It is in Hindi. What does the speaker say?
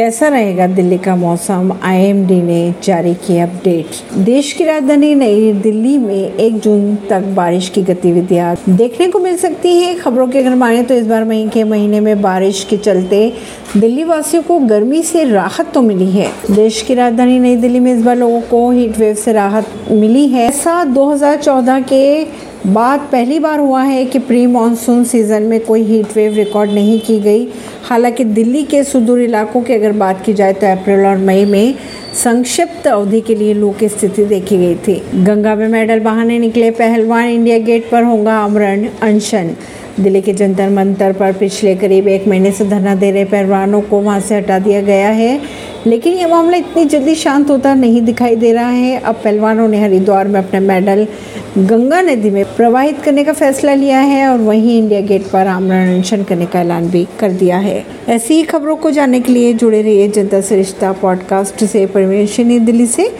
कैसा रहेगा दिल्ली का मौसम? आईएमडी ने जारी किया अपडेट। देश की राजधानी नई दिल्ली में एक जून तक बारिश की गतिविधियाँ देखने को मिल सकती है। खबरों के अगर माने तो इस बार मई के महीने में बारिश के चलते दिल्ली वासियों को गर्मी से राहत तो मिली है। देश की राजधानी नई दिल्ली में इस बार लोगों को हीट वेव से राहत मिली है। ऐसा 2014 के बाद पहली बार हुआ है कि प्री मानसून सीज़न में कोई हीट वेव रिकॉर्ड नहीं की गई। हालाँकि दिल्ली के सुदूर इलाकों की अगर बात की जाए तो अप्रैल और मई में संक्षिप्त अवधि के लिए लू की स्थिति देखी गई थी। गंगा में मेडल बहाने निकले पहलवान, इंडिया गेट पर होगा आमरण अनशन। दिल्ली के जंतर मंतर पर पिछले करीब एक महीने से धरना दे रहे पहलवानों को वहाँ से हटा दिया गया है। लेकिन यह मामला इतनी जल्दी शांत होता नहीं दिखाई दे रहा है। अब पहलवानों ने हरिद्वार में अपना मेडल गंगा नदी में प्रवाहित करने का फैसला लिया है और वहीं इंडिया गेट पर आमरण करने का ऐलान भी कर दिया है। ऐसी ही खबरों को जानने के लिए जुड़े रहिए जनता सरिश्ता पॉडकास्ट से। परमेश दिल्ली से।